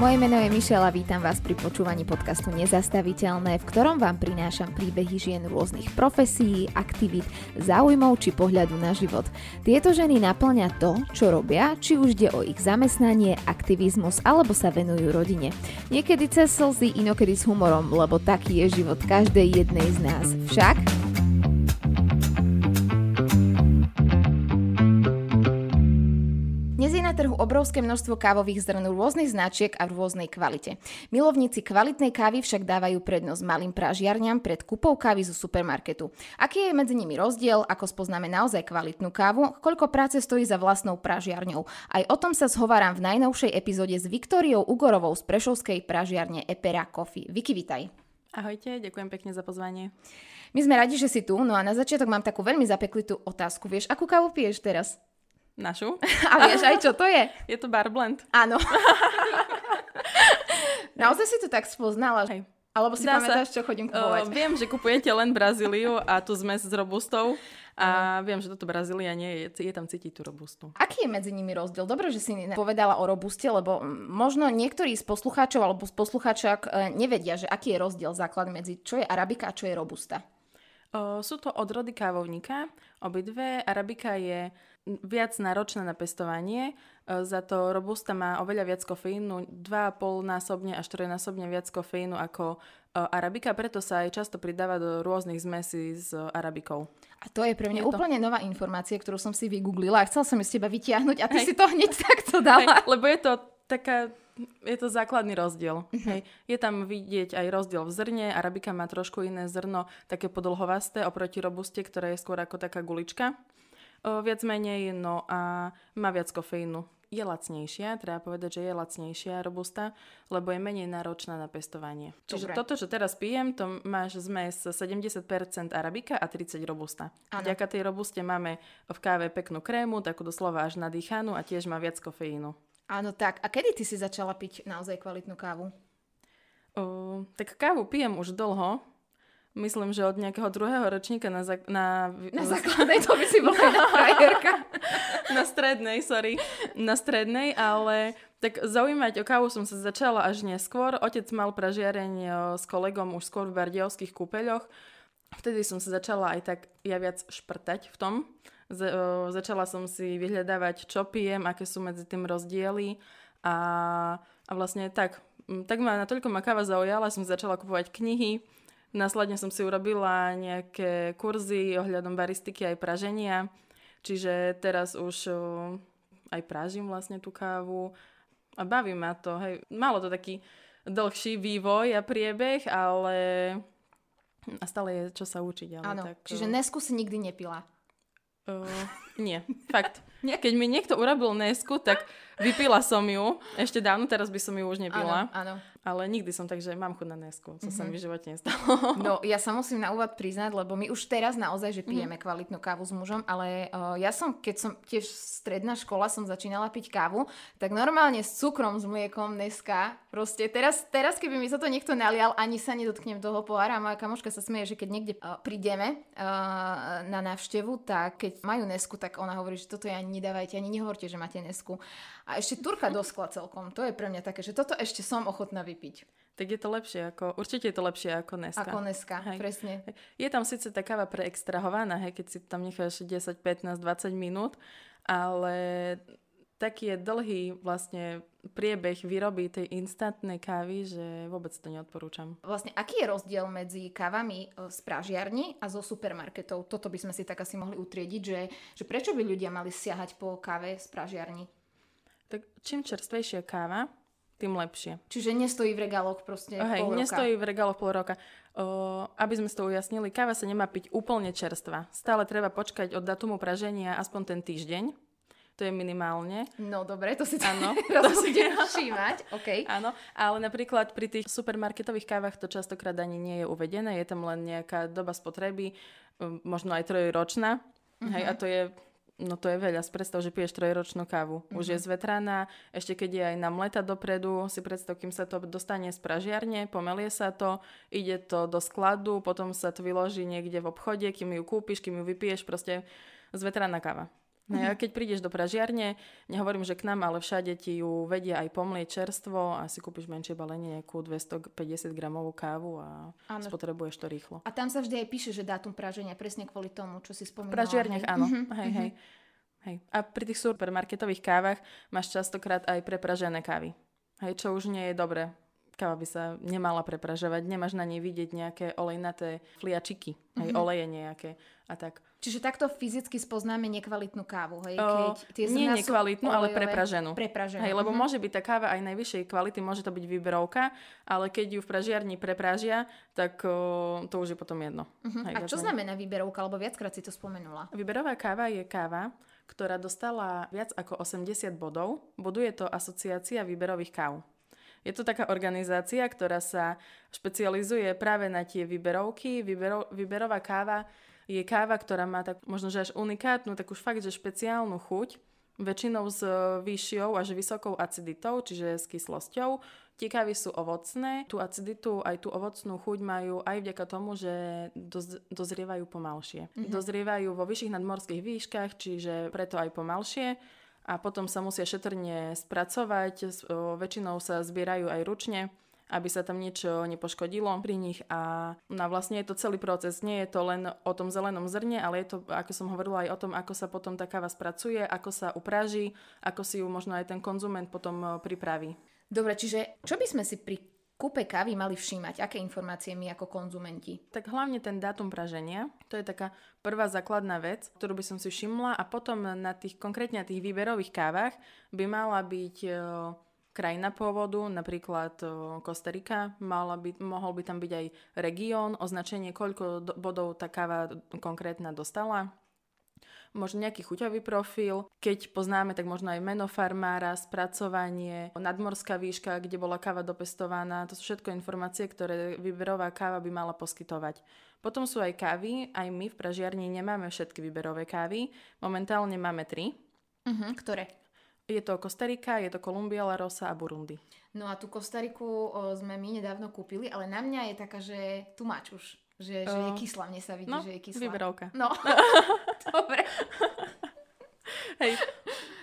Moje meno je Mišela, vítam vás pri počúvaní podcastu Nezastaviteľné, v ktorom vám prinášam príbehy žien rôznych profesí, aktivít, záujmov či pohľadu na život. Tieto ženy naplňa to, čo robia, či už ide o ich zamestnanie, aktivizmus alebo sa venujú rodine. Niekedy cez slzy, inokedy s humorom, lebo taký je život každej jednej z nás. Však obrovské množstvo kávových zrn rôznych značiek a v rôznej kvalite. Milovníci kvalitnej kávy však dávajú prednosť malým pražiarňam pred kupou kávy zo supermarketu. Aký je medzi nimi rozdiel, ako spoznáme naozaj kvalitnú kávu, koľko práce stojí za vlastnou pražiarňou. Aj o tom sa zhováram v najnovšej epizóde s Viktóriou Ugorovou z prešovskej pražiarne Epera Coffee. Viki, vitaj. Ahojte, ďakujem pekne za pozvanie. My sme radi, že si tu, no a na začiatok mám takú veľmi zapeklitú otázku. Vieš, akú kávu piješ teraz? Našu. A vieš aj, čo to je? Je to bar blend. Áno. Naozaj si to tak spoznala? Hej. Alebo si Dá pamätáš, sa. čo chodím kupovať? Uh, viem, že kupujete len Brazíliu a tú zmes s robustou. A viem, že toto Brazília nie je, je tam cítiť tú robustu. Aký je medzi nimi rozdiel? Dobre, že si povedala o robuste, lebo možno niektorí z poslucháčov alebo z poslucháčok e, nevedia, že aký je rozdiel základ medzi čo je arabika a čo je robusta. Uh, sú to odrody kávovníka. Obidve. Arabika je viac náročné na pestovanie, e, za to Robusta má oveľa viac kofeínu, 2,5 násobne až 4 násobne viac kofeínu ako e, Arabika, preto sa aj často pridáva do rôznych zmesí s Arabikou. A to je pre mňa je úplne to... nová informácia, ktorú som si vygooglila a chcela som ju z teba vytiahnuť a ty Hej. si to hneď takto dala. Hej, lebo je to taká je to základný rozdiel. Uh-huh. Hej. Je tam vidieť aj rozdiel v zrne. Arabika má trošku iné zrno, také podlhovasté oproti robuste, ktoré je skôr ako taká gulička viac menej, no a má viac kofeínu. Je lacnejšia, treba povedať, že je lacnejšia robusta, lebo je menej náročná na pestovanie. Dobre. Čiže toto, čo teraz pijem, to máš zmes 70% arabika a 30 robusta. Ano. Vďaka tej robuste máme v káve peknú krému, takú doslova až nadýchanú a tiež má viac kofeínu. Áno, tak. A kedy ty si začala piť naozaj kvalitnú kávu? O, tak kávu pijem už dlho, Myslím, že od nejakého druhého ročníka na, zak- na, na základnej, to by si bola frajerka. na strednej, sorry. Na strednej, ale tak zaujímať o kávu som sa začala až neskôr. Otec mal pražiareň s kolegom už skôr v bardiovských kúpeľoch. Vtedy som sa začala aj tak ja viac šprtať v tom. Z- o, začala som si vyhľadávať, čo pijem, aké sú medzi tým rozdiely a, a vlastne tak, tak ma natoľko ma káva zaujala, som začala kupovať knihy, Následne som si urobila nejaké kurzy ohľadom baristiky aj praženia, čiže teraz už aj pražím vlastne tú kávu a baví ma to. Hej. Malo to taký dlhší vývoj a priebeh, ale a stále je čo sa učiť. Ale Áno, tak, čiže Nesku si nikdy nepila. Uh, nie, fakt. Keď mi niekto urobil Nesku, tak vypila som ju. Ešte dávno, teraz by som ju už nepila. Áno, áno. Ale nikdy som tak, že mám chuť na nesku. To mm-hmm. sa mi v živote nestalo. No, ja sa musím na úvod priznať, lebo my už teraz naozaj, že pijeme mm-hmm. kvalitnú kávu s mužom, ale uh, ja som, keď som tiež stredná škola, som začínala piť kávu, tak normálne s cukrom, s mliekom dneska, proste teraz, teraz keby mi sa to niekto nalial, ani sa nedotknem toho pohára. Moja kamoška sa smeje, že keď niekde uh, prídeme uh, na návštevu, tak keď majú nesku, tak ona hovorí, že toto ja nedávajte, ani nehovorte, že máte nesku. A ešte turka doskla celkom. To je pre mňa také, že toto ešte som ochotná vypiť. Tak je to lepšie ako, určite je to lepšie ako neska. Ako neska, hej. presne. Je tam síce tá káva preextrahovaná, hej, keď si tam necháš 10, 15, 20 minút, ale taký je dlhý vlastne priebeh výroby tej instantnej kávy, že vôbec to neodporúčam. Vlastne aký je rozdiel medzi kávami e, z pražiarni a zo supermarketov? Toto by sme si tak asi mohli utriediť, že, že prečo by ľudia mali siahať po káve z pražiarni? Tak čím čerstvejšia káva, tým lepšie. Čiže nestojí v regáloch proste oh, hej, pol roka. nestojí v regáloch pol roka. O, aby sme to ujasnili, káva sa nemá piť úplne čerstva. Stále treba počkať od datumu praženia aspoň ten týždeň. To je minimálne. No dobre, to si ano, to si všímať. Okay. Áno, ale napríklad pri tých supermarketových kávach to častokrát ani nie je uvedené. Je tam len nejaká doba spotreby, možno aj trojročná. Uh-huh. Hej, a to je No to je veľa. Si predstav, že piješ trojročnú kávu. Mm-hmm. Už je mhm. zvetraná, ešte keď je aj na mleta dopredu, si predstav, kým sa to dostane z pražiarne, pomelie sa to, ide to do skladu, potom sa to vyloží niekde v obchode, kým ju kúpiš, kým ju vypiješ, proste zvetraná káva. No a keď prídeš do pražiarne, nehovorím, že k nám, ale všade ti ju vedia aj pomlieť čerstvo a si kúpiš menšie balenie, nejakú 250 gramovú kávu a ano. spotrebuješ to rýchlo. A tam sa vždy aj píše, že dátum praženia, presne kvôli tomu, čo si spomínala. V pražiarniach áno, uh-huh, hej, uh-huh. hej. Hej. A pri tých supermarketových kávach máš častokrát aj prepražené kávy. Hej, čo už nie je dobré káva by sa nemala prepražovať, nemáš na nej vidieť nejaké olejnaté fliačiky, aj mm-hmm. oleje nejaké a tak. Čiže takto fyzicky spoznáme nekvalitnú kávu, hej? Keď tie nie nekvalitnú, ale prepraženú. prepraženú. Hej, lebo mm-hmm. môže byť tá káva aj najvyššej kvality, môže to byť výberovka, ale keď ju v pražiarni prepražia, tak o, to už je potom jedno. Mm-hmm. Hej, a čo znamená výberovka? Lebo viackrát si to spomenula. Výberová káva je káva, ktorá dostala viac ako 80 bodov. Buduje to asociácia výberových káv. Je to taká organizácia, ktorá sa špecializuje práve na tie výberovky. Výbero, výberová káva je káva, ktorá má tak možno že až unikátnu, tak už fakt, že špeciálnu chuť, väčšinou s vyššou až vysokou aciditou, čiže s kyslosťou. Tie kávy sú ovocné, tú aciditu aj tú ovocnú chuť majú aj vďaka tomu, že doz, dozrievajú pomalšie. Mm-hmm. Dozrievajú vo vyšších nadmorských výškach, čiže preto aj pomalšie a potom sa musia šetrne spracovať, väčšinou sa zbierajú aj ručne, aby sa tam niečo nepoškodilo pri nich a no vlastne je to celý proces, nie je to len o tom zelenom zrne, ale je to, ako som hovorila, aj o tom, ako sa potom tá káva spracuje, ako sa upraží, ako si ju možno aj ten konzument potom pripraví. Dobre, čiže čo by sme si pri kúpe kávy mali všímať? Aké informácie my ako konzumenti? Tak hlavne ten dátum praženia. To je taká prvá základná vec, ktorú by som si všimla a potom na tých konkrétne na tých výberových kávach by mala byť e, krajina pôvodu, napríklad e, Kostarika, mala by, mohol by tam byť aj región, označenie, koľko do, bodov tá káva konkrétna dostala, možno nejaký chuťový profil. Keď poznáme, tak možno aj meno farmára, spracovanie, nadmorská výška, kde bola káva dopestovaná. To sú všetko informácie, ktoré výberová káva by mala poskytovať. Potom sú aj kávy, aj my v pražiarni nemáme všetky výberové kávy. Momentálne máme tri. Uh-huh, ktoré? Je to Kostarika, je to Kolumbia, La Rosa a Burundi. No a tú Kostariku o, sme my nedávno kúpili, ale na mňa je taká, že tu máš už. Že, že je kyslá, mne sa vidí, no, že je kyslá. Vyberovka. No, dobre. Hej.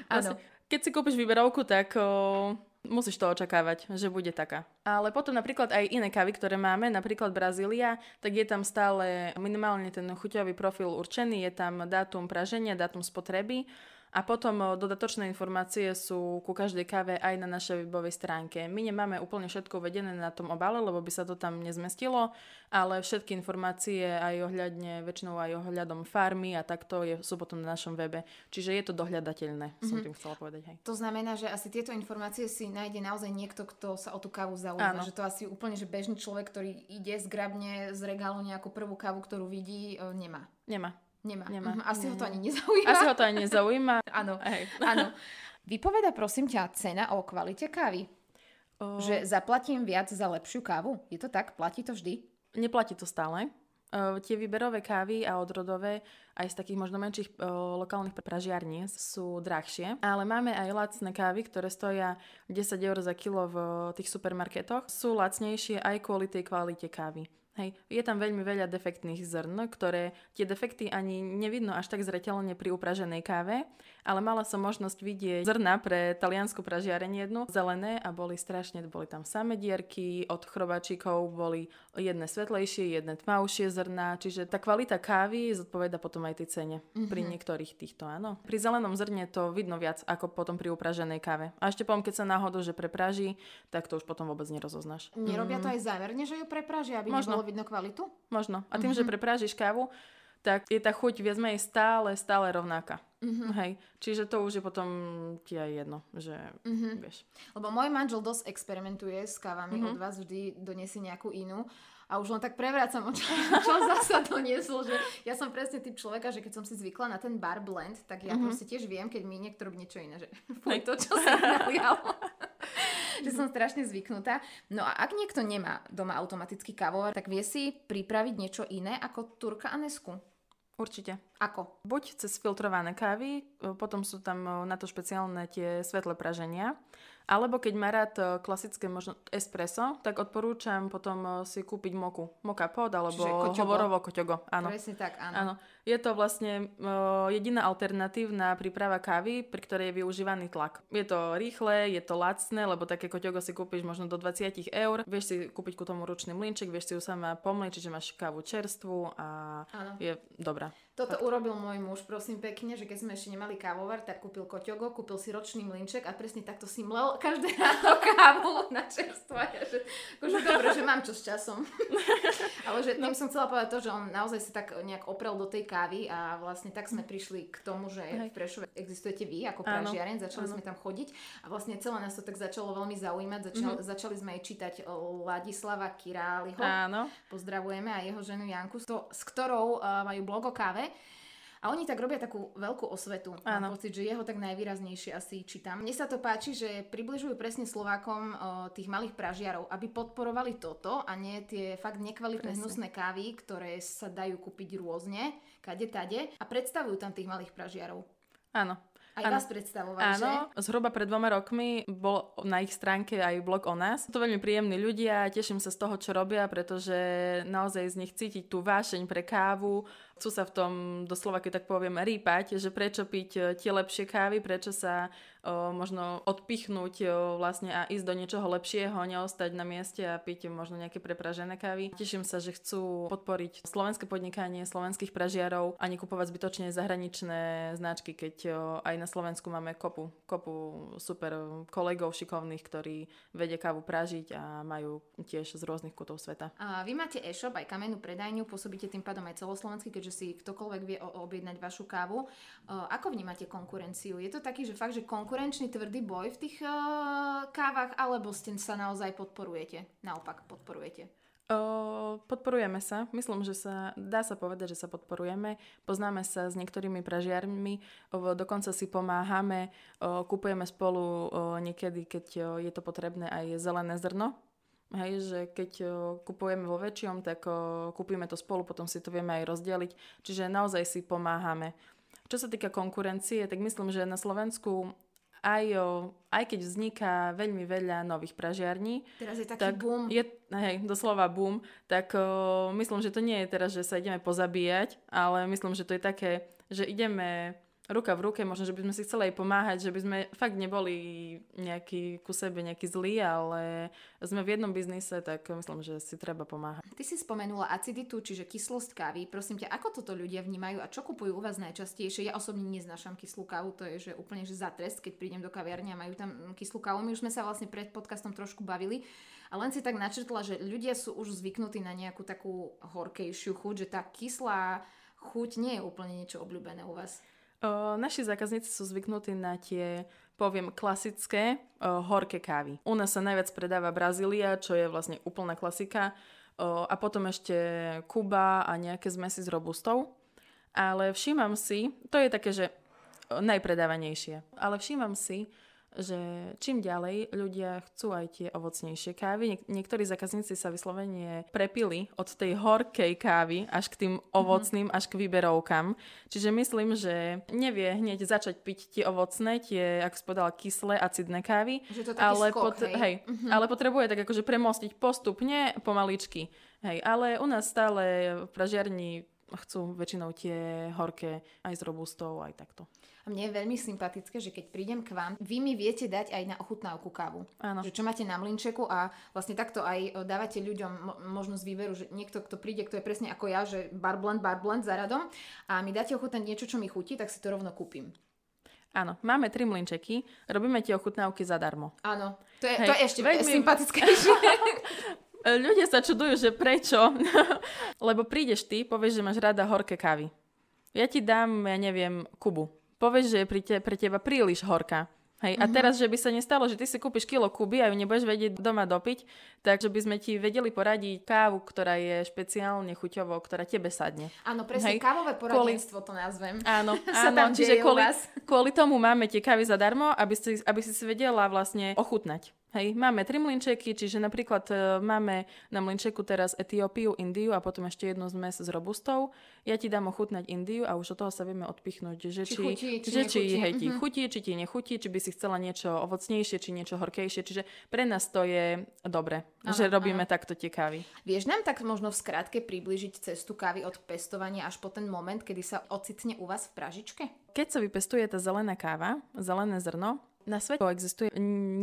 Vlastne, keď si kúpiš výberovku, tak o, musíš to očakávať, že bude taká. Ale potom napríklad aj iné kávy, ktoré máme, napríklad Brazília, tak je tam stále minimálne ten chuťový profil určený, je tam dátum praženia, dátum spotreby a potom dodatočné informácie sú ku každej káve aj na našej webovej stránke. My nemáme úplne všetko uvedené na tom obale, lebo by sa to tam nezmestilo, ale všetky informácie aj ohľadne, väčšinou aj ohľadom farmy a takto je, sú potom na našom webe. Čiže je to dohľadateľné, mm-hmm. som mhm. tým chcela povedať. Hej. To znamená, že asi tieto informácie si nájde naozaj niekto, kto sa o tú kávu zaujíma. Áno. Že to asi úplne, že bežný človek, ktorý ide, zgrabne z regálu nejakú prvú kávu, ktorú vidí, e, nemá. Nemá. Nemá. Nemá. Uh-huh. Asi nie. ho to ani nezaujíma. Asi ho to ani nezaujíma. áno, áno. Vypoveda prosím ťa cena o kvalite kávy. O... Že zaplatím viac za lepšiu kávu? Je to tak? Platí to vždy? Neplatí to stále. Uh, tie výberové kávy a odrodové aj z takých možno menších uh, lokálnych pražiarní sú drahšie, ale máme aj lacné kávy, ktoré stoja 10 eur za kilo v tých supermarketoch. Sú lacnejšie aj kvôli tej kvalite kávy. Hej, je tam veľmi veľa defektných zrn, ktoré tie defekty ani nevidno až tak zreteľne pri upraženej káve, ale mala som možnosť vidieť zrna pre taliansku pražiareň jednu, zelené a boli strašne, boli tam samé dierky, od chrobačikov boli jedné svetlejšie, jedné tmavšie zrna, čiže tá kvalita kávy zodpoveda potom aj tej cene. Mm-hmm. Pri niektorých týchto, áno. Pri zelenom zrne to vidno viac ako potom pri upraženej káve. A ešte poviem, keď sa náhodou, že prepraží, tak to už potom vôbec nerozoznáš. Nerobia to mhm. aj zámerne, že ju prepražia, aby Možno vidno kvalitu? Možno. A tým, mm-hmm. že preprážiš kávu, tak je tá chuť viac menej stále, stále rovnaká. Mm-hmm. Hej. Čiže to už je potom ti aj jedno, že mm-hmm. vieš. Lebo môj manžel dosť experimentuje s kávami, mm-hmm. od vás vždy donesie nejakú inú a už len tak prevrácam oči, čo zasa doniesol, že ja som presne typ človeka, že keď som si zvykla na ten bar blend, tak ja mm-hmm. proste tiež viem, keď mi niekto robí niečo iné, že fuj, to, čo sa nalialo. že som strašne zvyknutá. No a ak niekto nemá doma automatický kávovar, tak vie si pripraviť niečo iné ako turka a nesku? Určite. Ako? Buď cez filtrované kávy, potom sú tam na to špeciálne tie svetlé praženia, Alebo keď má rád e, klasické možno espresso, tak odporúčam potom e, si kúpiť moku. Moka pod alebo hovorovo koťogo. Áno. Presne tak, áno. áno. Je to vlastne uh, jediná alternatívna príprava kávy, pri ktorej je využívaný tlak. Je to rýchle, je to lacné, lebo také koťogo si kúpiš možno do 20 eur. Vieš si kúpiť ku tomu ručný mlinček, vieš si ju sama pomliť, čiže máš kávu čerstvú a áno. je dobrá. Toto Fakt. urobil môj muž, prosím pekne, že keď sme ešte nemali kávovar, tak kúpil koťogo, kúpil si ročný mlinček a presne takto si mlel každé ráno kávu na čerstvo. Že, akože dobre, že mám čo s časom. Ale že tým no. som chcela povedať to, že on naozaj si tak nejak oprel do tej kávy a vlastne tak sme prišli k tomu, že Hej. v Prešove existujete vy ako pražiareň, začali ano. sme tam chodiť a vlastne celé nás to tak začalo veľmi zaujímať. Začal, mm-hmm. Začali sme aj čítať Ladislava Királiho. Áno. Pozdravujeme a jeho ženu Janku, s ktorou uh, majú blog o káve a oni tak robia takú veľkú osvetu. Mám pocit, že jeho tak najvýraznejšie asi čítam. Mne sa to páči, že približujú presne Slovákom o, tých malých pražiarov, aby podporovali toto a nie tie fakt nekvalitné presne. hnusné kávy, ktoré sa dajú kúpiť rôzne, kade tade a predstavujú tam tých malých pražiarov. Áno, aj ano. vás predstavovali, Áno, že? zhruba pred dvoma rokmi bol na ich stránke aj blog o nás. Sú to veľmi príjemní ľudia, teším sa z toho, čo robia, pretože naozaj z nich cítiť tú vášeň pre kávu, chcú sa v tom doslova, keď tak poviem, rýpať, že prečo piť e, tie lepšie kávy, prečo sa možno odpichnúť vlastne a ísť do niečoho lepšieho, neostať na mieste a piť možno nejaké prepražené kávy. Teším sa, že chcú podporiť slovenské podnikanie, slovenských pražiarov a nekupovať zbytočne zahraničné značky, keď aj na Slovensku máme kopu, kopu super kolegov šikovných, ktorí vedia kávu pražiť a majú tiež z rôznych kutov sveta. A vy máte e-shop aj kamennú predajňu, pôsobíte tým pádom aj celoslovensky, keďže že si ktokoľvek vie objednať vašu kávu. Ako vnímate konkurenciu? Je to taký, že fakt, že konkurenčný tvrdý boj v tých kávach, alebo ste sa naozaj podporujete? Naopak podporujete? O, podporujeme sa. Myslím, že sa dá sa povedať, že sa podporujeme. Poznáme sa s niektorými pražiarmi, dokonca si pomáhame, o, kupujeme spolu niekedy, keď je to potrebné aj zelené zrno Hej, že keď kupujeme vo väčšom, tak kúpime to spolu, potom si to vieme aj rozdeliť. Čiže naozaj si pomáhame. Čo sa týka konkurencie, tak myslím, že na Slovensku aj, o, aj keď vzniká veľmi veľa nových pražiarní, teraz je taký tak boom. Je, hej, doslova boom, tak o, myslím, že to nie je teraz, že sa ideme pozabíjať, ale myslím, že to je také, že ideme ruka v ruke, možno, že by sme si chceli aj pomáhať, že by sme fakt neboli nejaký ku sebe nejaký zlí, ale sme v jednom biznise, tak myslím, že si treba pomáhať. Ty si spomenula aciditu, čiže kyslosť kávy. Prosím ťa, ako toto ľudia vnímajú a čo kupujú u vás najčastejšie? Ja osobne neznášam kyslú kávu, to je že úplne že za trest, keď prídem do kaviarne a majú tam kyslú kávu. My už sme sa vlastne pred podcastom trošku bavili. A len si tak načrtla, že ľudia sú už zvyknutí na nejakú takú horkejšiu chuť, že tá kyslá chuť nie je úplne niečo obľúbené u vás. Naši zákazníci sú zvyknutí na tie, poviem, klasické o, horké kávy. U nás sa najviac predáva Brazília, čo je vlastne úplná klasika. O, a potom ešte Kuba a nejaké zmesy s robustou. Ale všímam si, to je také, že najpredávanejšie. Ale všímam si, že čím ďalej ľudia chcú aj tie ovocnejšie kávy. Niek- niektorí zákazníci sa vyslovene prepili od tej horkej kávy až k tým mhm. ovocným, mm-hmm. až k výberovkám. Čiže myslím, že nevie hneď začať piť tie ovocné, tie, ako spodala, kyslé, acidné kávy. Že to ale, skok, pot- hej? Hej, mm-hmm. ale potrebuje tak akože premostiť postupne, pomaličky. Hej, ale u nás stále v pražiarni chcú väčšinou tie horké aj s robustou, aj takto. A mne je veľmi sympatické, že keď prídem k vám, vy mi viete dať aj na ochutnávku kávu. Áno. Že čo máte na mlinčeku a vlastne takto aj dávate ľuďom možnosť výberu, že niekto, kto príde, kto je presne ako ja, že bar blend, bar blend za radom a mi dáte ochutnať niečo, čo mi chutí, tak si to rovno kúpim. Áno, máme tri mlinčeky, robíme tie ochutnávky zadarmo. Áno, to je, Hej, to je ešte veľmi... sympatickejšie. Ľudia sa čudujú, že prečo. Lebo prídeš ty, povieš, že máš rada horké kávy. Ja ti dám, ja neviem, kubu povieš, že je pre, te, pre teba príliš horká. Hej, mm-hmm. a mhm. teraz, že by sa nestalo, že ty si kúpiš kilo kuby a ju nebudeš vedieť doma dopiť, takže by sme ti vedeli poradiť kávu, ktorá je špeciálne chuťovo, ktorá tebe sadne. Áno, presne, Hej. kávové poradenstvo kvôli... to nazvem. Áno, áno čiže kvôli, kvôli tomu máme tie kávy zadarmo, aby si, aby si si vedela vlastne ochutnať. Hej, máme tri mlinčeky, čiže napríklad e, máme na mlinčeku teraz Etiópiu, Indiu a potom ešte jednu zmes s robustou. Ja ti dám ochutnať Indiu a už od toho sa vieme odpichnúť, že Či chutí, či že či hej, ti Mhm. chutí, či ti nechutí, či by si chcela niečo ovocnejšie, či niečo horkejšie. Čiže pre nás to je dobre, že Áno, robíme takto tie kávy. Vieš nám tak možno v skratke približiť cestu kávy od pestovania až po ten moment, kedy sa ocitne u vás v pražičke? Keď sa vypestuje tá zelená káva, zelené zrno, na svete existuje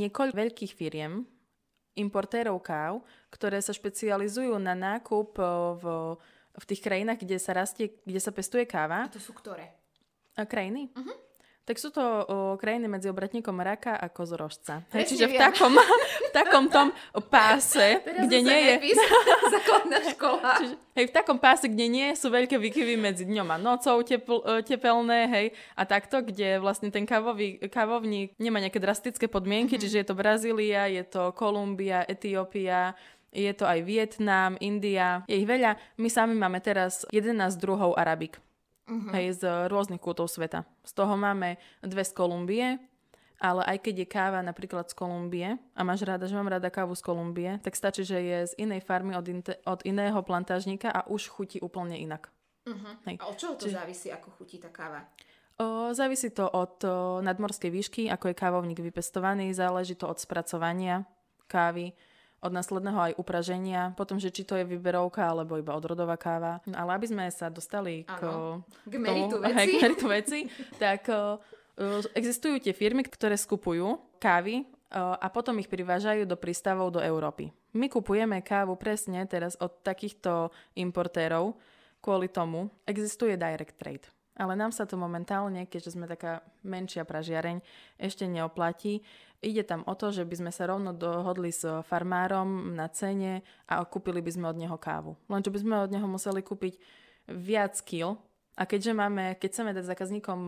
niekoľko veľkých firiem, importérov káv, ktoré sa špecializujú na nákup o, v, v tých krajinách, kde sa rastie, kde sa pestuje A káva. to sú ktoré? A krajiny? Mhm. Tak sú to o, krajiny medzi obratníkom raka a kozorožca. Hej, čiže v takom, v takom tom páse, Teraz kde nie je... základná škola. Čiže, hej, v takom páse, kde nie sú veľké výkyvy medzi dňom a nocou tepl, e, tepelné, hej, a takto, kde vlastne ten kávový, kávovník nemá nejaké drastické podmienky, Mhm. čiže je to Brazília, je to Kolumbia, Etiópia, je to aj Vietnam, India, je ich veľa. My sami máme teraz 11 druhov arabik, Mhm. hej, z rôznych kútov sveta. Z toho máme dve z Kolumbie, ale aj keď je káva napríklad z Kolumbie a máš rada, že mám rada kávu z Kolumbie, tak stačí, že je z inej farmy od, inte, od iného plantážnika a už chutí úplne inak. Uh-huh. Hej. A od čoho to Čiže- závisí, ako chutí tá káva? O, závisí to od o, nadmorskej výšky, ako je kávovník vypestovaný, záleží to od spracovania kávy, od následného aj upraženia, potom, že či to je vyberovka alebo iba odrodová káva. No, Ale aby sme sa dostali k. K tomu- meritu hej, veci. k meritu veci, tak o, existujú tie firmy, ktoré skupujú kávy o, a potom ich privážajú do prístavov do Európy. My kupujeme kávu presne teraz od takýchto importérov, kvôli tomu existuje direct trade. Ale nám sa to momentálne, keďže sme taká menšia pražiareň, ešte neoplatí. Ide tam o to, že by sme sa rovno dohodli s farmárom na cene a kúpili by sme od neho kávu. Lenže by sme od neho museli kúpiť viac kil. A keďže máme, keď chceme dať zákazníkom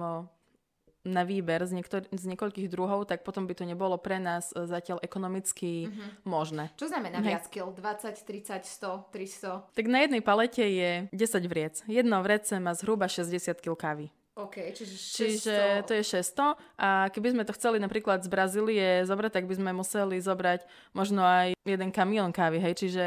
na výber z, niektor- z niekoľkých druhov, tak potom by to nebolo pre nás e, zatiaľ ekonomicky Mhm. možné. Čo znamená Hej. viac kil? 20, 30, 100, 300? Tak na jednej palete je 10 vriec. Jedno vrece má zhruba 60 kg kávy. OK, čiže 600. Čiže to je 600 a keby sme to chceli napríklad z Brazílie zobrať, tak by sme museli zobrať možno aj jeden kamión kávy, hej, čiže Že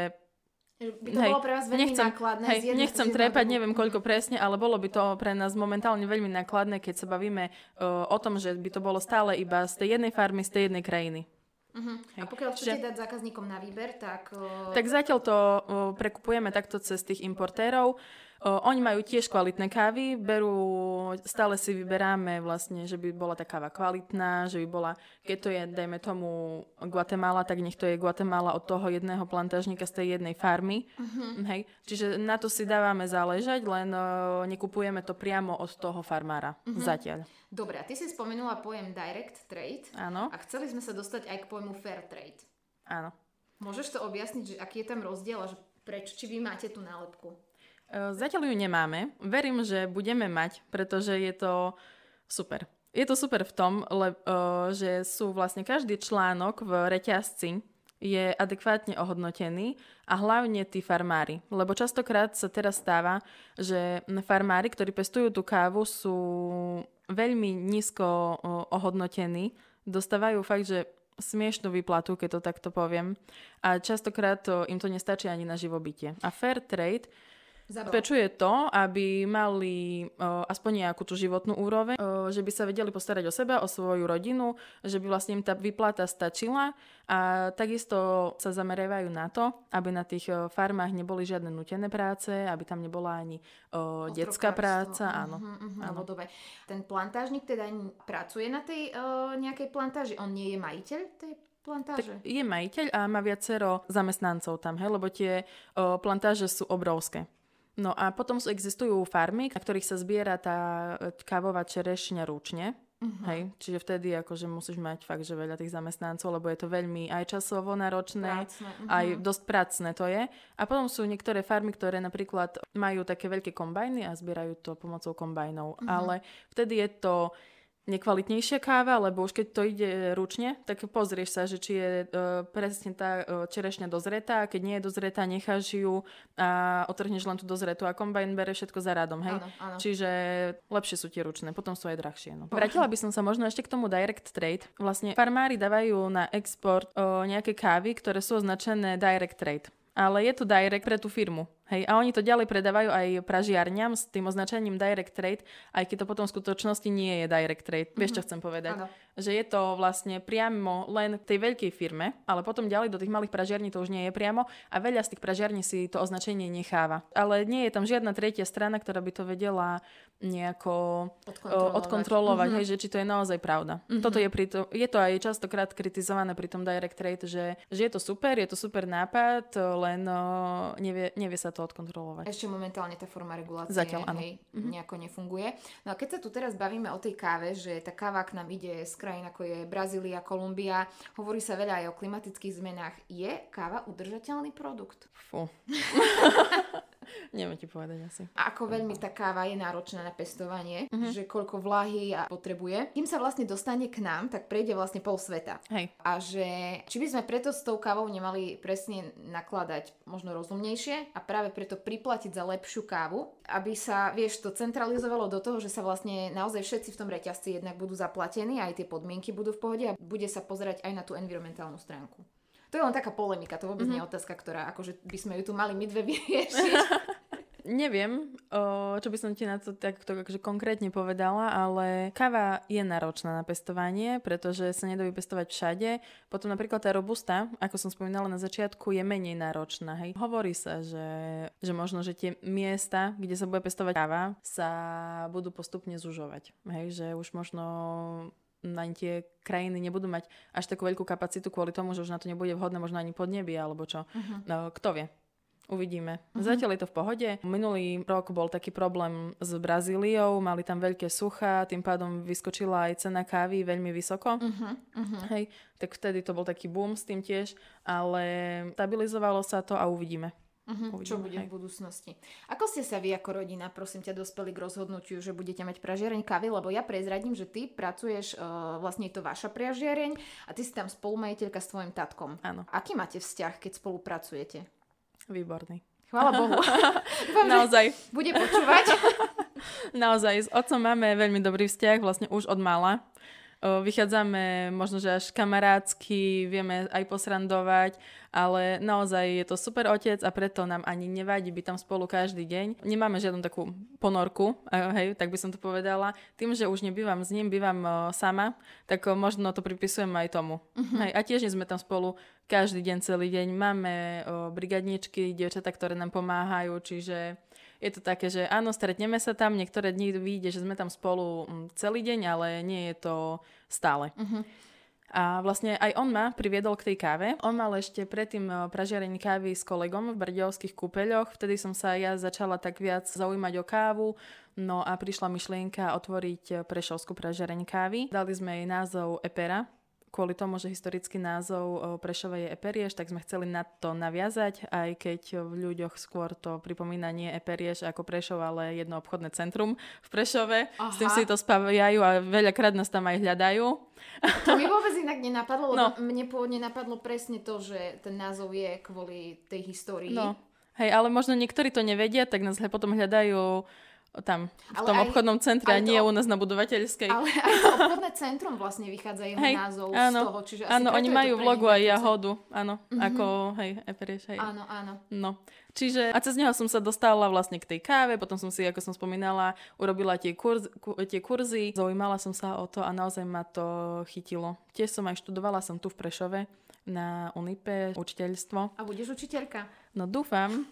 by to hej, bolo pre vás veľmi nechcem- nákladné. hej, z jednej- nechcem z jedného trepať, neviem koľko presne, ale bolo by to pre nás momentálne veľmi nákladné, keď sa bavíme uh, o tom, že by to bolo stále iba z tej jednej farmy, z tej jednej krajiny. Uh-huh. A Hej. pokiaľ chcete Čiže- dať zákazníkom na výber, tak... Uh... Tak zatiaľ to uh, prekupujeme takto cez tých importérov. Uh, oni majú tiež kvalitné kávy, berú, stále si vyberáme vlastne, že by bola tá káva kvalitná, že by bola, keď to je, dajme tomu, Guatemala, tak nech to je Guatemala od toho jedného plantážnika z tej jednej farmy. Mhm. Hej. Čiže na to si dávame záležať, len uh, nekupujeme to priamo od toho farmára. Mhm. Zatiaľ. Dobre, a ty si spomenula pojem direct trade Áno, a chceli sme sa dostať aj k pojmu fair trade. áno. Môžeš to objasniť, že aký je tam rozdiel a že prečo, či vy máte tú nálepku? E, Zatiaľ ju nemáme. Verím, že budeme mať, pretože je to super. Je to super v tom, le, uh, že sú vlastne každý článok v reťazci je adekvátne ohodnotený a hlavne tí farmári. Lebo častokrát sa teraz stáva, že farmári, ktorí pestujú tú kávu, sú veľmi nízko uh, ohodnotení. Dostávajú fakt, že smiešnú výplatu, keď to takto poviem. A častokrát to, im to nestačí ani na živobytie. A fair trade Pečuje to, aby mali o, aspoň nejakú tú životnú úroveň, o, že by sa vedeli postarať o seba, o svoju rodinu, že by vlastne im tá výplata stačila a takisto sa zameriavajú na to, aby na tých o, farmách neboli žiadne nutené práce, aby tam nebola ani o, detská práca. Áno. Uh-huh, uh-huh, áno. Vodové. Ten plantážnik teda pracuje na tej uh, nejakej plantáži? On nie je majiteľ tej plantáže? Tak je majiteľ a má viacero zamestnancov tam, hej, lebo tie o, plantáže sú obrovské. No a potom existujú farmy, na ktorých sa zbiera tá e, kávová čerešňa ručne. Uh-huh. Hej, čiže vtedy akože musíš mať fakt, že veľa tých zamestnancov, lebo je to veľmi aj časovo náročné, Prácne. Uh-huh. aj dosť pracné to je. A potom sú niektoré farmy, ktoré napríklad majú také veľké kombajny a zbierajú to pomocou kombajnov. Mhm. Ale vtedy je to nekvalitnejšia káva, lebo už keď to ide ručne, tak pozrieš sa, že či je uh, presne tá uh, čerešňa dozretá, keď nie je dozretá, necháš ju a otrhneš len tú dozretú a kombajn bere všetko za radom, hej? Áno, áno. Čiže lepšie sú tie ručné, potom sú aj drahšie. No. Vrátila by som sa možno ešte k tomu direct trade. Vlastne farmári dávajú na export uh, nejaké kávy, ktoré sú označené direct trade ale je to direct pre tú firmu. Hej, a oni to ďalej predávajú aj pražiarňam s tým označením direct trade, aj keď to potom v skutočnosti nie je direct trade. Mm-hmm. Vieš, čo chcem povedať? Áno. Že je to vlastne priamo len tej veľkej firme, ale potom ďalej do tých malých pražiarní to už nie je priamo a veľa z tých pražiarní si to označenie necháva. Ale nie je tam žiadna tretia strana, ktorá by to vedela nejako Odkontrolovať. odkontrolovať, mm-hmm. hej, že či to je naozaj pravda. Mm-hmm. Toto je, pri to, je to aj častokrát kritizované pri tom direct trade, že, že je to super, je to super nápad, len uh, nevie, nevie sa to odkontrolovať. Ešte momentálne tá forma regulácie Zatiaľ, áno. hej, mm-hmm. nejako nefunguje. No a keď sa tu teraz bavíme o tej káve, že tá káva k nám ide z krajín ako je Brazília, Kolumbia, hovorí sa veľa aj o klimatických zmenách. Je káva udržateľný produkt? Fú. Neviem ti povedať asi. A ako veľmi tá káva je náročná na pestovanie, uh-huh. že koľko vlahy a potrebuje. Kým sa vlastne dostane k nám, tak prejde vlastne pol sveta. Hej. A že či by sme preto s tou kávou nemali presne nakladať možno rozumnejšie a práve preto priplatiť za lepšiu kávu, aby sa, vieš, to centralizovalo do toho, že sa vlastne naozaj všetci v tom reťazci jednak budú zaplatení, aj tie podmienky budú v pohode a bude sa pozerať aj na tú environmentálnu stránku. To je len taká polemika, to vôbec mm-hmm. nie je otázka, ktorá akože by sme ju tu mali my dve vyriešiť. Neviem, o, čo by som ti na to takto akože konkrétne povedala, ale káva je náročná na pestovanie, pretože sa nedá vypestovať všade. Potom napríklad tá robusta, ako som spomínala na začiatku, je menej náročná. Hej. Hovorí sa, že, že možno, že tie miesta, kde sa bude pestovať káva, sa budú postupne zužovať. Hej, že už možno na tie krajiny nebudú mať až takú veľkú kapacitu kvôli tomu, že už na to nebude vhodné možno ani podnebie alebo čo. Uh-huh. No, kto vie? Uvidíme. Uh-huh. Zatiaľ je to v pohode. Minulý rok bol taký problém s Brazíliou, mali tam veľké sucha, tým pádom vyskočila aj cena kávy veľmi vysoko. Uh-huh. Uh-huh. Hej, tak vtedy to bol taký boom s tým tiež, ale stabilizovalo sa to a uvidíme. Uh-huh, čo bude hej. v budúcnosti. Ako ste sa vy ako rodina, prosím ťa, dospeli k rozhodnutiu, že budete mať pražiareň kávy, lebo ja prezradím, že ty pracuješ, uh, vlastne je to vaša pražiareň a ty si tam spolumajiteľka s tvojim tatkom. Áno. Aký máte vzťah, keď spolupracujete? Výborný. Chvála Bohu. Naozaj. Bude počúvať. Naozaj, s otcom máme veľmi dobrý vzťah, vlastne už od mala. Vychádzame možno, že až kamarádsky, vieme aj posrandovať, ale naozaj je to super otec a preto nám ani nevadí byť tam spolu každý deň. Nemáme žiadnu takú ponorku, hej, tak by som to povedala. Tým, že už nebývam s ním, bývam sama, tak možno to pripisujem aj tomu. Uh-huh. Hej, a tiež nie sme tam spolu každý deň, celý deň. Máme brigadničky, dievčatá, ktoré nám pomáhajú, čiže je to také, že áno, stretneme sa tam, niektoré dni vyjde, že sme tam spolu mm, celý deň, ale nie je to stále. Uh-huh. A vlastne aj on ma priviedol k tej káve. On mal ešte predtým e, pražiareň kávy s kolegom v Brdiovských kúpeľoch. Vtedy som sa ja začala tak viac zaujímať o kávu. No a prišla myšlienka otvoriť e, prešovskú pražiareň kávy. Dali sme jej názov Epera, kvôli tomu, že historický názov Prešova je Eperieš, tak sme chceli na to naviazať, aj keď v ľuďoch skôr to pripomína nie Eperieš ako Prešov, ale jedno obchodné centrum v Prešove. Aha. S tým si to spájajú a veľakrát nás tam aj hľadajú. To mi vôbec inak nenapadlo, no. mne pôvodne napadlo presne to, že ten názov je kvôli tej histórii. No. Hej, ale možno niektorí to nevedia, tak nás potom hľadajú tam, v tom aj, obchodnom centre a nie to, u nás na budovateľskej. Ale aj to obchodné centrum vlastne vychádza jeho hej, názov áno, z toho. Čiže áno, oni majú v logu aj jahodu, áno, mm-hmm. ako, hej, Eperieš, hej. Áno, áno. No, čiže, a cez neho som sa dostala vlastne k tej káve, potom som si, ako som spomínala, urobila tie, kurz, ku, tie kurzy, zaujímala som sa o to a naozaj ma to chytilo. Tiež som aj študovala, som tu v Prešove na Unipe učiteľstvo. A budeš učiteľka? No dúfam.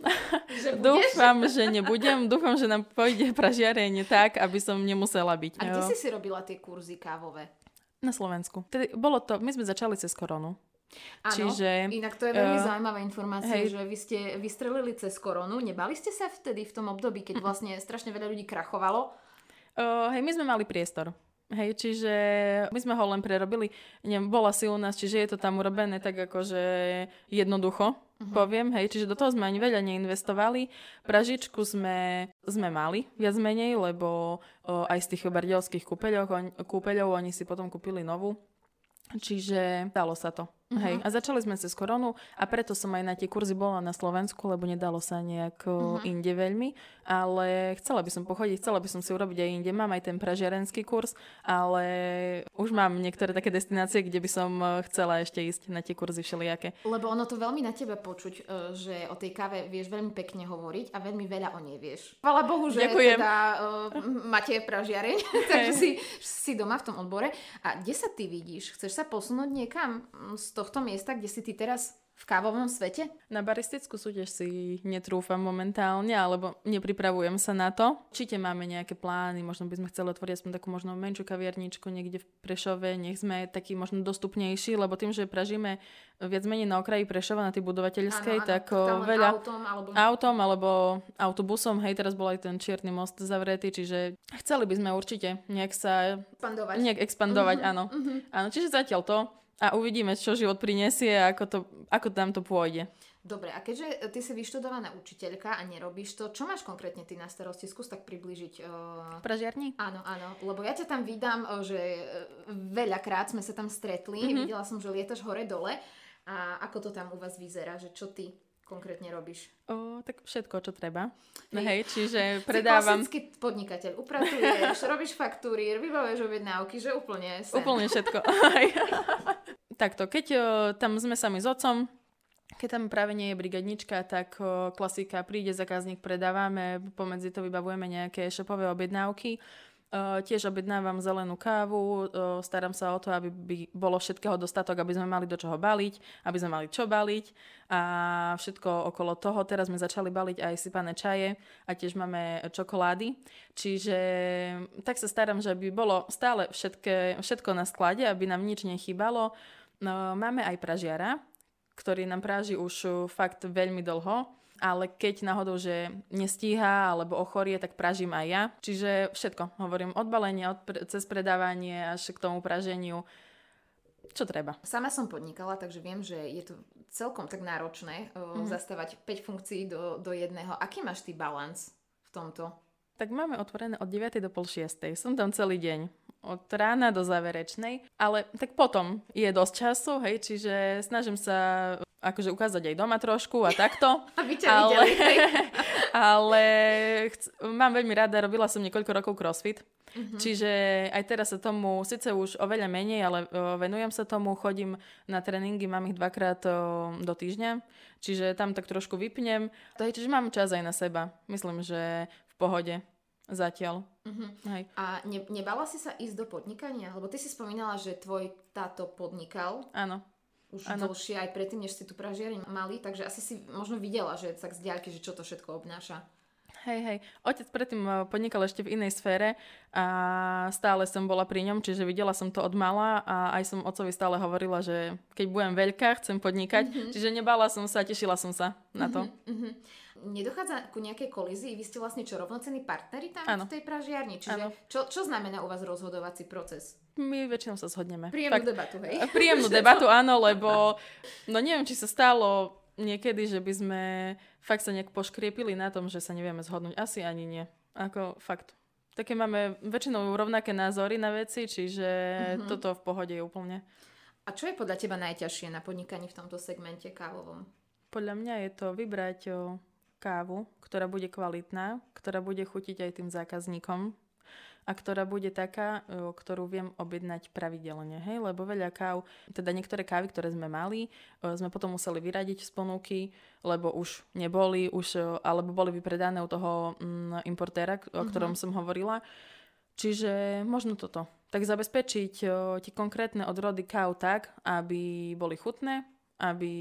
Že dúfam, že nebudem. Dúfam, že nám pôjde pražiarenie tak, aby som nemusela byť. A kde si si robila tie kurzy kávové? Na Slovensku. Tedy bolo to, my sme začali cez koronu. Áno, Čiže, inak to je veľmi uh, zaujímavá informácia, hej. že vy ste vystrelili cez koronu. Nebali ste sa vtedy v tom období, keď vlastne strašne veľa ľudí krachovalo? Uh, hej, my sme mali priestor. Hej, čiže my sme ho len prerobili, neviem, bola si u nás, čiže je to tam urobené tak akože jednoducho, uh-huh. poviem, hej, čiže do toho sme ani veľa neinvestovali. Pražičku sme, sme mali viac menej, lebo o, aj z tých bardielských kúpeľov, on, kúpeľov oni si potom kúpili novú, čiže dalo sa to. Uh-huh. Hej, a začali sme cez koronu a preto som aj na tie kurzy bola na Slovensku, lebo nedalo sa nejak uh-huh. inde veľmi, ale chcela by som pochodiť, chcela by som si urobiť aj inde. Mám aj ten pražiarenský kurz, ale už mám niektoré také destinácie, kde by som e, chcela ešte ísť na tie kurzy všelijaké. Lebo ono to veľmi na tebe počuť, e, že o tej káve vieš veľmi pekne hovoriť a veľmi veľa o nej vieš. Chvala Bohu, že Ďakujem. teda uh, máte pražiareň, takže si, si doma v tom odbore. A kde sa ty vidíš? Chceš sa posunúť niekam z tohto miesta, kde si ty teraz v kávovom svete? Na baristickú súťaž si netrúfam momentálne, alebo nepripravujem sa na to. Určite máme nejaké plány, možno by sme chceli otvoriť aspoň takú možno menšiu kavierničku niekde v Prešove, nech sme taký možno dostupnejší, lebo tým, že pražíme viac menej na okraji Prešova na tej budovateľskej, ano, tak ano, veľa autom alebo... autom alebo autobusom, hej, teraz bol aj ten čierny most zavretý, čiže chceli by sme určite nejak sa... Expandovať. Nejak expandovať, uh-huh, áno. Uh-huh. Áno, čiže zatiaľ to. A uvidíme, čo život prinesie a ako, to, ako tam to pôjde. Dobre, a keďže ty si vyštudovaná učiteľka a nerobíš to, čo máš konkrétne ty na starosti? Skús tak približiť. Uh... Pražiarni? Áno, áno, lebo ja ťa tam vydám, že veľakrát sme sa tam stretli, mm-hmm. videla som, že lietaš hore-dole. A ako to tam u vás vyzerá, že čo ty konkrétne robíš? O, tak všetko, čo treba. No hej, čiže predávam... Si klasický podnikateľ. Upratuješ, robíš faktúry, vybavuješ objednávky, že úplne sen. Úplne všetko. Takto, keď o, tam sme sami s otcom, keď tam práve nie je brigadnička, tak o, klasika, príde zákazník, predávame, pomedzi to vybavujeme nejaké shopové objednávky. Uh, tiež objednávam zelenú kávu, uh, starám sa o to, aby by bolo všetkého dostatok, aby sme mali do čoho baliť, aby sme mali čo baliť a všetko okolo toho. Teraz sme začali baliť aj sypané čaje a tiež máme čokolády. Čiže tak sa starám, že by bolo stále všetké, všetko na sklade, aby nám nič nechýbalo. No, máme aj pražiara, ktorý nám práži už fakt veľmi dlho, ale keď náhodou, že nestíha alebo ochorie, tak pražím aj ja. Čiže všetko, hovorím, od balenia, od pre- cez predávanie až k tomu praženiu, čo treba. Sama som podnikala, takže viem, že je to celkom tak náročné uh, mm. zastávať 5 funkcií do, do jedného. Aký máš ty balans v tomto? Tak máme otvorené od 9. do pol 6. Som tam celý deň od rána do záverečnej, ale tak potom je dosť času, hej, čiže snažím sa akože ukázať aj doma trošku a takto. Aby ťa ale, videli, ale chc- mám veľmi rada, robila som niekoľko rokov crossfit, uh-huh. čiže aj teraz sa tomu, síce už oveľa menej, ale o, venujem sa tomu, chodím na tréningy, mám ich dvakrát o, do týždňa, čiže tam tak trošku vypnem, čiže mám čas aj na seba. Myslím, že v pohode. Zatiaľ. Uh-huh. Hej. A ne, nebala si sa ísť do podnikania? Lebo ty si spomínala, že tvoj táto podnikal. Áno. Už ano. dlhšie aj predtým, než si tu pražiari mali, takže asi si možno videla, že tak z diaľky, že čo to všetko obnáša. Hej, hej. Otec predtým eh, podnikal ešte v inej sfére a stále som bola pri ňom, čiže videla som to od mala a aj som otcovi stále hovorila, že keď budem veľká, chcem podnikať. Mm-hmm. Čiže nebala som sa, tešila som sa na to. Mm-hmm. Nedochádza ku nejakej kolízii? Vy ste vlastne čo, rovnocenní partneri tam ano. v tej pražiarni? Čiže čo, čo znamená u vás rozhodovací proces? My väčšinou sa zhodneme. Príjemnú Fakt, debatu, hej? Príjemnú debatu, áno, lebo no neviem, či sa stalo niekedy, že by sme fakt sa nejak poškriepili na tom, že sa nevieme zhodnúť. Asi ani nie. Ako fakt. Také máme väčšinou rovnaké názory na veci, čiže uh-huh. toto v pohode je úplne. A čo je podľa teba najťažšie na podnikaní v tomto segmente kávovom? Podľa mňa je to vybrať kávu, ktorá bude kvalitná, ktorá bude chutiť aj tým zákazníkom a ktorá bude taká, ktorú viem objednať pravidelne. Hej? Lebo veľa káv, teda niektoré kávy, ktoré sme mali, sme potom museli vyradiť z ponuky, lebo už neboli, už, alebo boli vypredané u toho mm, importéra, o ktorom uh-huh. som hovorila. Čiže možno toto. Tak zabezpečiť tie konkrétne odrody káv tak, aby boli chutné, aby,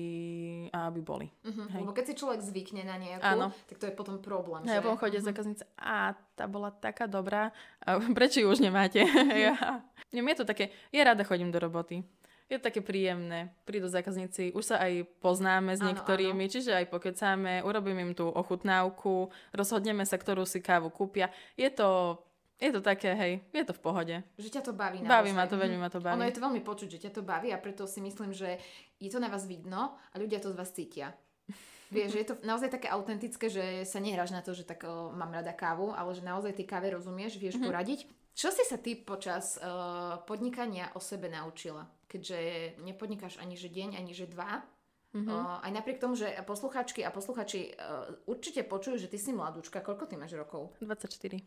aby boli. Uh-huh, Lebo keď si človek zvykne na nejakú, Áno. tak to je potom problém. Ja potom chodia uh-huh. zákaznice, a tá bola taká dobrá, a prečo ju už nemáte? ja. je to také, ja rada chodím do roboty. Je to také príjemné. Prídu zákazníci, už sa aj poznáme s niektorými, áno, áno. čiže aj pokecáme, urobím im tú ochutnávku, rozhodneme sa, ktorú si kávu kúpia. Je to Je to také, hej, je to v pohode. Že ťa to baví naozaj. Baví ma to, veľmi ma to baví. Ono je to veľmi počuť, že ťa to baví a preto si myslím, že je to na vás vidno a ľudia to z vás cítia. Vieš, že je to naozaj také autentické, že sa nehráš na to, že tak uh, mám rada kávu, ale že naozaj tej káve rozumieš, vieš mm-hmm. poradiť. Čo si sa ty počas uh, podnikania o sebe naučila? Keďže nepodnikáš ani že deň, ani že dva. Mm-hmm. Uh, aj napriek tomu, že posluchačky a posluchači uh, určite počujú, že ty si mladúčka. Koľko ty máš rokov? 24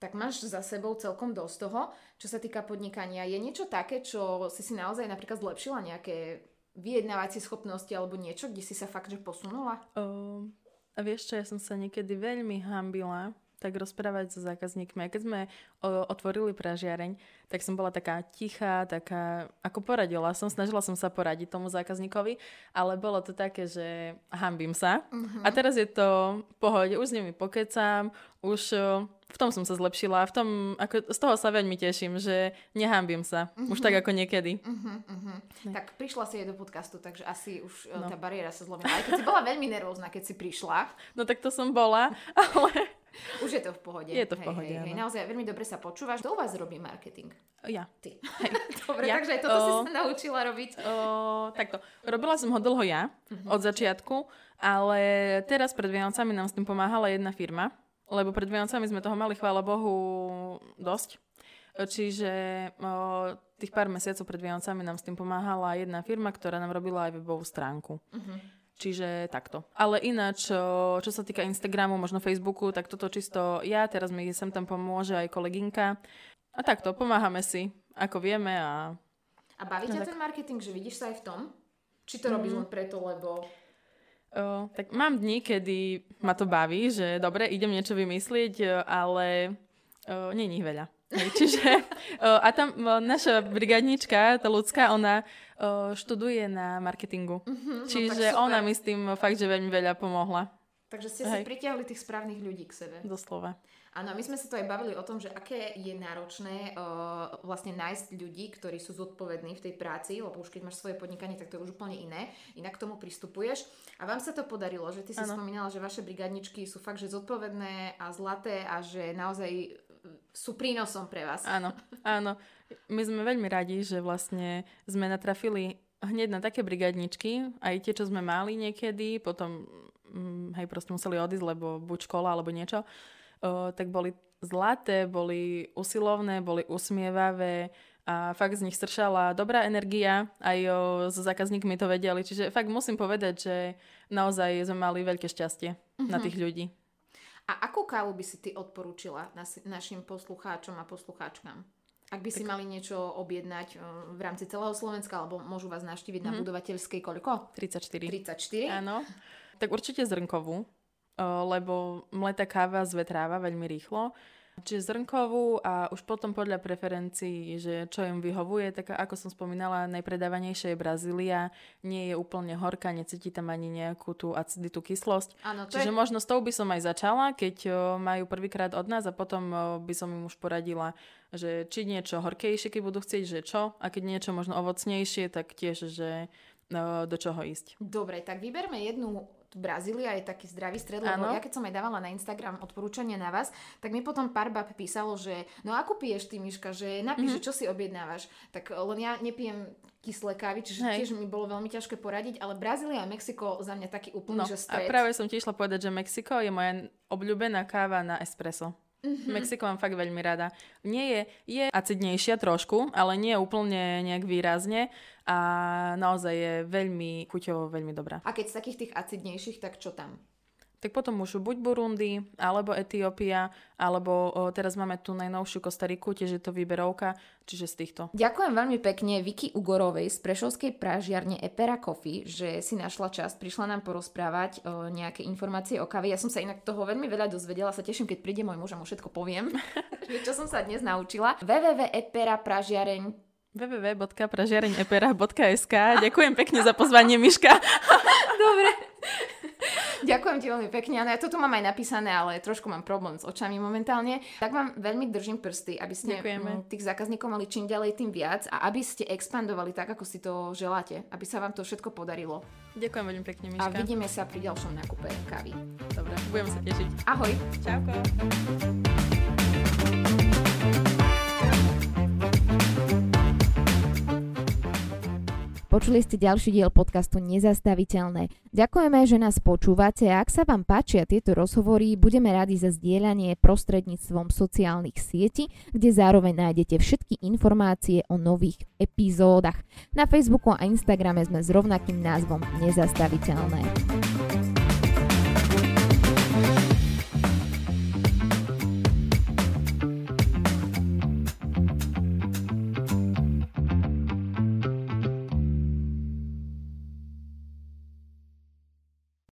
tak máš za sebou celkom dosť toho, čo sa týka podnikania. Je niečo také, čo si si naozaj napríklad zlepšila nejaké vyjednávacie schopnosti alebo niečo, kde si sa fakt že posunula? Uh, a vieš čo, ja som sa niekedy veľmi hambila tak rozprávať so zákazníkmi. A keď sme o, otvorili pražiareň, tak som bola taká tichá, taká, ako poradila som, snažila som sa poradiť tomu zákazníkovi, ale bolo to také, že hambím sa. Uh-huh. A teraz je to pohode, už s nimi pokecám, už v tom som sa zlepšila, v tom, ako, z toho sa veľmi teším, že nehambím sa, uh-huh. už tak ako niekedy. Uh-huh, uh-huh. Tak prišla si aj do podcastu, takže asi už no. tá bariéra sa zlomila. Aj keď si bola veľmi nervózna, keď si prišla. No tak to som bola, ale... Už je to v pohode. Je to v pohode, hej, hej, Naozaj veľmi dobre sa počúvaš. Kto u vás robí marketing? Ja. Ty. Hej. Dobre, ja, takže aj toto o, si sa naučila robiť. O, takto. Robila som ho dlho ja, uh-huh. od začiatku, ale teraz pred Vianocami nám s tým pomáhala jedna firma, lebo pred Vianocami sme toho mali, chvála Bohu, dosť. Čiže o, tých pár mesiacov pred Vianocami nám s tým pomáhala jedna firma, ktorá nám robila aj webovú stránku. Uh-huh. Čiže takto. Ale ináč, čo sa týka Instagramu, možno Facebooku, tak toto čisto ja, teraz mi sem tam pomôže aj kolegynka. A takto, pomáhame si, ako vieme a... A baví ťa no, ten marketing, že vidíš sa aj v tom? Či to mm. robíš len preto, lebo... O, tak mám dni, kedy ma to baví, že dobre, idem niečo vymyslieť, ale o, nie je veľa. Čiže, o, a tam o, naša brigadnička, tá ľudská, ona študuje na marketingu. Uh-huh, Čiže no ona mi s tým fakt, že veľmi veľa pomohla. Takže ste Hej. si pritiahli tých správnych ľudí k sebe. Doslova. Áno, my sme sa tu aj bavili o tom, že aké je náročné uh, vlastne nájsť ľudí, ktorí sú zodpovední v tej práci, lebo už keď máš svoje podnikanie, tak to je už úplne iné. Inak k tomu pristupuješ. A vám sa to podarilo, že ty si ano. spomínala, že vaše brigadničky sú fakt, že zodpovedné a zlaté a že naozaj sú prínosom pre vás. Áno, áno. My sme veľmi radi, že vlastne sme natrafili hneď na také brigadničky, aj tie, čo sme mali niekedy, potom hm, hej, proste museli odísť, lebo buď škola, alebo niečo, o, tak boli zlaté, boli usilovné, boli usmievavé a fakt z nich stršala dobrá energia, aj o, so zákazníkmi to vedeli, čiže fakt musím povedať, že naozaj sme mali veľké šťastie uh-huh. na mhm. tých ľudí. A akú kávu by si ty odporúčila našim poslucháčom a poslucháčkam? Ak by si tak... mali niečo objednať eh, v rámci celého Slovenska, alebo môžu vás naštíviť mm-hmm. na mhm. budovateľskej koľko? 34. 34? Áno. Tak určite zrnkovú, eh, lebo mletá káva zvetráva veľmi rýchlo Čiže zrnkovú a už potom podľa preferencií, že čo im vyhovuje, tak ako som spomínala, najpredávanejšia je Brazília, nie je úplne horká, necíti tam ani nejakú tú aciditu, kyslosť. Áno, Čiže je... možno s tou by som aj začala, keď majú prvýkrát od nás a potom by som im už poradila, že či niečo horkejšie, keď budú chcieť, že čo, a keď niečo možno ovocnejšie, tak tiež, že do čoho ísť. Dobre, tak vyberme jednu Brazília je taký zdravý stred, lebo ano. ja keď som aj dávala na Instagram odporúčanie na vás, tak mi potom pár bab písalo, že no ako piješ ty, Miška, že napíš, mm-hmm. čo si objednávaš. Tak len ja nepijem kyslé kávy, čiže Hej. tiež mi bolo veľmi ťažké poradiť, ale Brazília a Mexiko za mňa taký úplný, no, že stred. A práve som ti išla povedať, že Mexiko je moja obľúbená káva na espresso. Mm-hmm. Mexiko mám fakt veľmi rada. Nie je, je acidnejšia trošku, ale nie úplne nejak výrazne a naozaj je veľmi chuťovo veľmi dobrá. A keď z takých tých acidnejších, tak čo tam? Tak potom môžu buď Burundi, alebo Etiópia, alebo o, teraz máme tu najnovšiu Kostariku, tiež je to výberovka, čiže z týchto. Ďakujem veľmi pekne Viki Ugorovej z Prešovskej prážiarne Epera Coffee, že si našla čas, prišla nám porozprávať o nejaké informácie o kave. Ja som sa inak toho veľmi veľa dozvedela, sa teším, keď príde môj muž a mu všetko poviem, čo som sa dnes naučila. www.epera pražiareň www.pražiareňepera.sk Ďakujem pekne za pozvanie, Miška. Dobre. Ďakujem ti veľmi pekne. Áno, ja to tu mám aj napísané, ale trošku mám problém s očami momentálne. Tak vám veľmi držím prsty, aby ste Ďakujeme. tých zákazníkov mali čím ďalej tým viac a aby ste expandovali tak, ako si to želáte. Aby sa vám to všetko podarilo. Ďakujem veľmi pekne, Miška. A vidíme sa pri ďalšom nákupe kávy. Dobre, budem sa tešiť. Ahoj. Čauko. Počuli ste ďalší diel podcastu Nezastaviteľné. Ďakujeme, že nás počúvate a ak sa vám páčia tieto rozhovory, budeme radi za zdieľanie prostredníctvom sociálnych sietí, kde zároveň nájdete všetky informácie o nových epizódach. Na Facebooku a Instagrame sme s rovnakým názvom Nezastaviteľné.